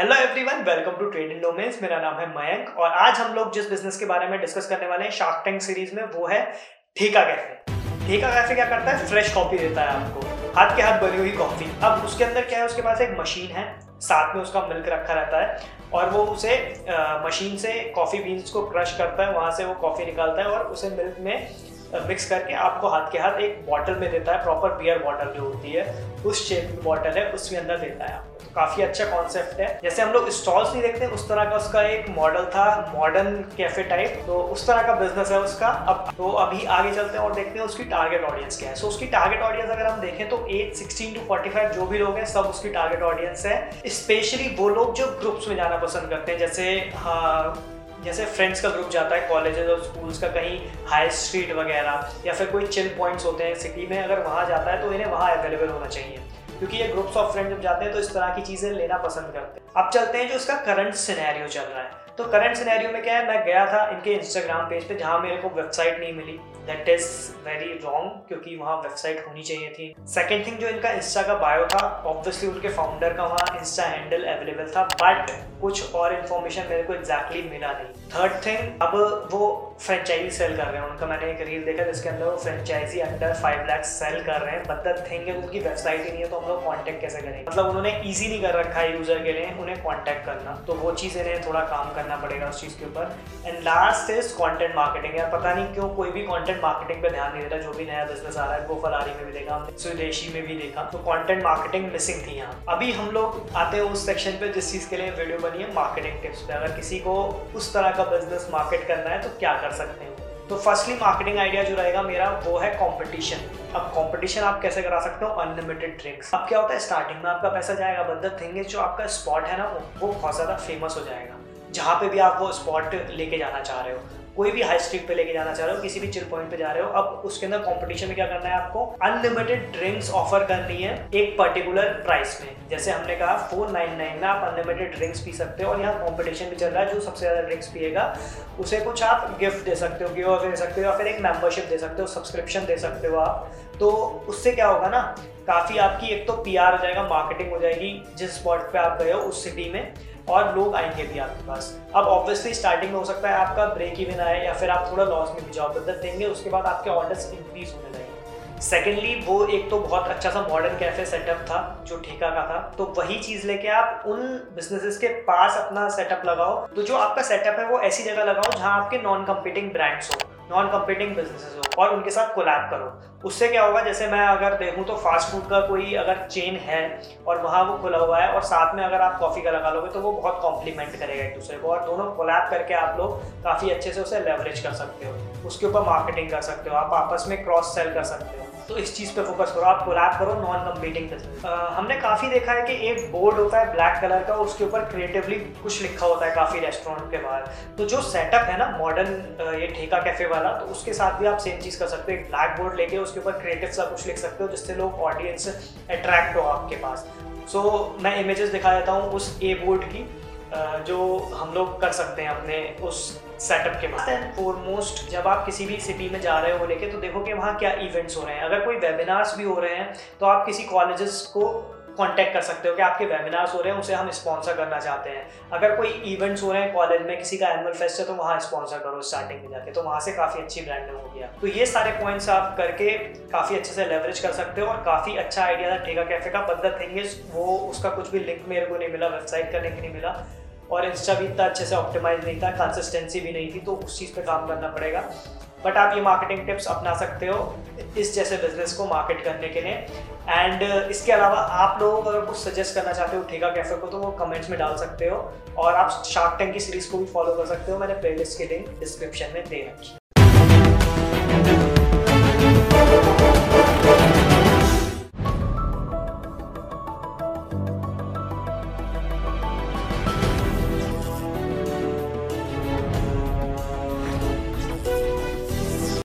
Hello everyone welcome to trade in domains मेरा नाम है मयंक और आज हम लोग जिस बिज़नेस के बारे में डिस्कस करने वाले हैं शार्क टैंक सीरीज़ में वो है ठेका कैफ़े ठेका कैफ़े क्या करता है? फ्रेश कॉफ़ी देता है आपको। हाथ के हाथ बनी हुई कॉफ़ी अब उसके अंदर क्या है? उसके पास एक मशीन है। साथ में उसका मिल्क रखा रहता है और वो उसे आ, मशीन से कॉफ़ी बीन्स को क्रश करता है। वहाँ से वो कॉफ़ी निकालता है और उसे मिल्क में मिक्स करके आपको हाथ के हाथ एक बॉटल में देता है प्रॉपर बियर बॉटल जो होती है, उस शेप की बॉटल है, उसमें अंदर देता है आपको। तो काफ़ी अच्छा कॉन्सेप्ट है। जैसे हम लोग स्टॉल्स नहीं देखते, उस तरह का उसका एक मॉडल था मॉडर्न कैफ़े टाइप तो उस तरह का बिज़नेस है उसका अब। तो अभी आगे चलते हैं और देखते हैं उसकी टारगेट ऑडियंस क्या है। सो उसकी टारगेट ऑडियंस अगर हम देखें तो age sixteen to forty five जो भी लोग हैं, सब उसकी टारगेट ऑडियंस है। स्पेशली वो लोग जो ग्रुप्स में जाना पसंद करते हैं, जैसे हाँ जैसे फ्रेंड्स का ग्रुप जाता है कॉलेजेस और स्कूल्स का कहीं हाई स्ट्रीट वगैरह, या फिर कोई चिल पॉइंट्स होते हैं सिटी में, अगर वहाँ जाता है तो इन्हें वहाँ अवेलेबल होना चाहिए। क्योंकि ये ग्रुप्स ऑफ़ फ्रेंड जब जाते हैं तो इस तरह की चीज़ें लेना पसंद करते हैं। अब चलते हैं जो इसका करंट सिनेरियो चल रहा है। तो करंट सिनेरियो में क्या है, मैं गया था इनके इंस्टाग्राम पेज पे जहाँ मेरे को वेबसाइट नहीं मिली। दैट इज़ वेरी रॉन्ग क्योंकि वहाँ वेबसाइट होनी चाहिए थी। सेकेंड थिंग जो इनका इंस्टा का बायो था ऑब्वियसली उनके फाउंडर का वहाँ इंस्टा हैंडल अवेलेबल था बट कुछ और इन्फॉर्मेशन मेरे को एग्जैक्टली exactly मिला नहीं। थर्ड थिंग अब वो फ्रेंचाइजी सेल कर रहे हैं। उनका मैंने एक रील देखा, जिसके अंदर वो franchisee under five lakhs sell कर रहे हैं बट द थिंग है, उनकी वेबसाइट ही नहीं है तो हम लोग कॉन्टैक्ट कैसे करेंगे मतलब उन्होंने ईजी नहीं कर रखा है यूज़र के लिए, उन्हें कॉन्टैक्ट करना। तो वो चीज़ इन्हें थोड़ा काम करना पड़ेगा उस चीज़ के ऊपर। And last is content marketing यार पता नहीं क्यों कोई भी कॉन्टेंट मार्केटिंग पे ध्यान नहीं देता, जो भी नया बिज़नेस आ रहा है, वो फरारी में भी देखा हमने स्वदेशी में भी देखा। तो कॉन्टेंट मार्केटिंग मिसिंग थी यहाँ। अभी हम लोग आते हैं उस सेक्शन पे जिस चीज़ के लिए वीडियो बनी है मार्केटिंग टिप्स पे। अगर किसी को उस तरह का बिज़नेस मार्केट करना है तो क्या कर सकते हैं? तो फर्स्टली मार्केटिंग आइडिया जो रहेगा मेरा, वो है कंपटीशन अब कंपटीशन आप कैसे करा सकते हो? अनलिमिटेड ड्रिंक्स अब क्या होता है? स्टार्टिंग में आपका पैसा जाएगा बट द थिंग इज़ जो आपका स्पॉट है ना, वो बहुत ज़्यादा फ़ेमस हो जाएगा। जहाँ पे भी आप वो स्पॉट लेके जाना चाह रहे हो। कोई भी हाई स्ट्रीट पे लेके जाना चाह रहे हो, किसी भी चिल पॉइंट पे जा रहे हो, अब उसके अंदर कंपटीशन में क्या करना है आपको? अनलिमिटेड ड्रिंक्स ऑफ़र करनी है एक पर्टिकुलर प्राइस में। जैसे हमने कहा फोर नाइन नाइन में आप अनलिमिटेड ड्रिंक्स पी सकते हो और यहाँ कॉम्पिटिशन भी चल रहा है, जो सबसे ज़्यादा ड्रिंक्स पिएगा, उसे कुछ आप गिफ्ट दे सकते हो गिव दे सकते हो या फिर एक मेंबरशिप दे सकते हो सब्सक्रिप्शन दे सकते हो आप। तो उससे क्या होगा ना, काफ़ी आपकी एक तो पी हो जाएगा मार्केटिंग हो जाएगी, जिस स्पॉट पे आप गए हो, उस सिटी में। और लोग आएँगे भी आपके पास। अब ऑब्वियसली स्टार्टिंग में हो सकता है आपका ब्रेक इवन आए या फिर आप थोड़ा लॉस में भी जाओ बदल देंगे, उसके बाद आपके ऑर्डर्स इंक्रीज होने लगेंगे। सेकेंडली वो एक तो बहुत अच्छा सा मॉडर्न कैफ़े सेटअप था, जो ठेका का था। तो वही चीज़ लेके आप उन बिजनेसेस के पास अपना सेटअप लगाओ। तो जो आपका सेटअप है, वो ऐसी जगह लगाओ जहाँ आपके नॉन कम्पीटिंग ब्रांड्स हो। नॉन कम्पीटिंग बिजनेसेस हो, और उनके साथ कोलैब करो। उससे क्या होगा, जैसे मैं अगर देखूँ तो फास्ट फ़ूड का कोई अगर चेन है और वहाँ वो खुला हुआ है और साथ में अगर आप कॉफ़ी का लगा लोगे तो वो बहुत कॉम्प्लीमेंट करेगा एक दूसरे को और दोनों कोलैब करके आप लोग काफ़ी अच्छे से उसे लेवरेज कर सकते हो। उसके ऊपर मार्केटिंग कर सकते हो, आप आपस में क्रॉस सेल कर सकते हो। तो इस चीज़ पे फोकस करो आप कोलैब करो नॉन कम्पीटिंग बिज़नेस हमने काफ़ी देखा है कि एक बोर्ड होता है ब्लैक कलर का उसके ऊपर क्रिएटिवली कुछ लिखा होता है काफ़ी रेस्टोरेंट के बाहर तो जो सेटअप है ना मॉडर्न ये ठेका कैफ़े वाला तो उसके साथ भी आप सेम चीज़ कर सकते हो। एक ब्लैक बोर्ड लेके उसके ऊपर क्रिएटिव सा कुछ लिख सकते हो जिससे लोग ऑडियंस अट्रैक्ट हो आपके पास। सो so, मैं इमेजेस दिखा देता हूँ उस ए बोर्ड की। जो हम लोग कर सकते हैं अपने उस सेटअप के बाद फॉरमोस्ट जब आप किसी भी सिटी में जा रहे हो लेके तो देखो कि वहाँ क्या इवेंट्स हो रहे हैं। अगर कोई वेबिनार्स भी हो रहे हैं तो आप किसी कॉलेजेस को कांटेक्ट कर सकते हो कि आपके वेबिनार्स हो रहे हैं, उसे हम स्पॉन्सर करना चाहते हैं। अगर कोई इवेंट्स हो रहे हैं कॉलेज में, किसी का एनुअल फेस्ट है तो वहाँ स्पॉन्सर करो स्टार्टिंग में जाके। तो वहाँ से काफ़ी अच्छी ब्रांडिंग हो गया तो ये सारे पॉइंट्स आप करके काफ़ी अच्छे से लेवरेज कर सकते हो और काफ़ी अच्छा आइडिया था। ठेका कैफ़े का बट द थिंग वो उसका कुछ भी लिंक मेरे को नहीं मिला वेबसाइट का लिंक नहीं मिला। और इंस्टा भी इतना अच्छे से ऑप्टिमाइज नहीं था कंसिस्टेंसी भी नहीं थी तो उस चीज़ पे काम करना पड़ेगा। बट आप ये मार्केटिंग टिप्स अपना सकते हो इस जैसे बिज़नेस को मार्केट करने के लिए। एंड इसके अलावा आप लोग अगर कुछ सजेस्ट करना चाहते हो ठेका कैफ़े को तो वो कमेंट्स में डाल सकते हो। और आप शार्क टैंक की सीरीज़ को भी फॉलो कर सकते हो, मैंने प्लेलिस्ट के लिंक डिस्क्रिप्शन में दे रखी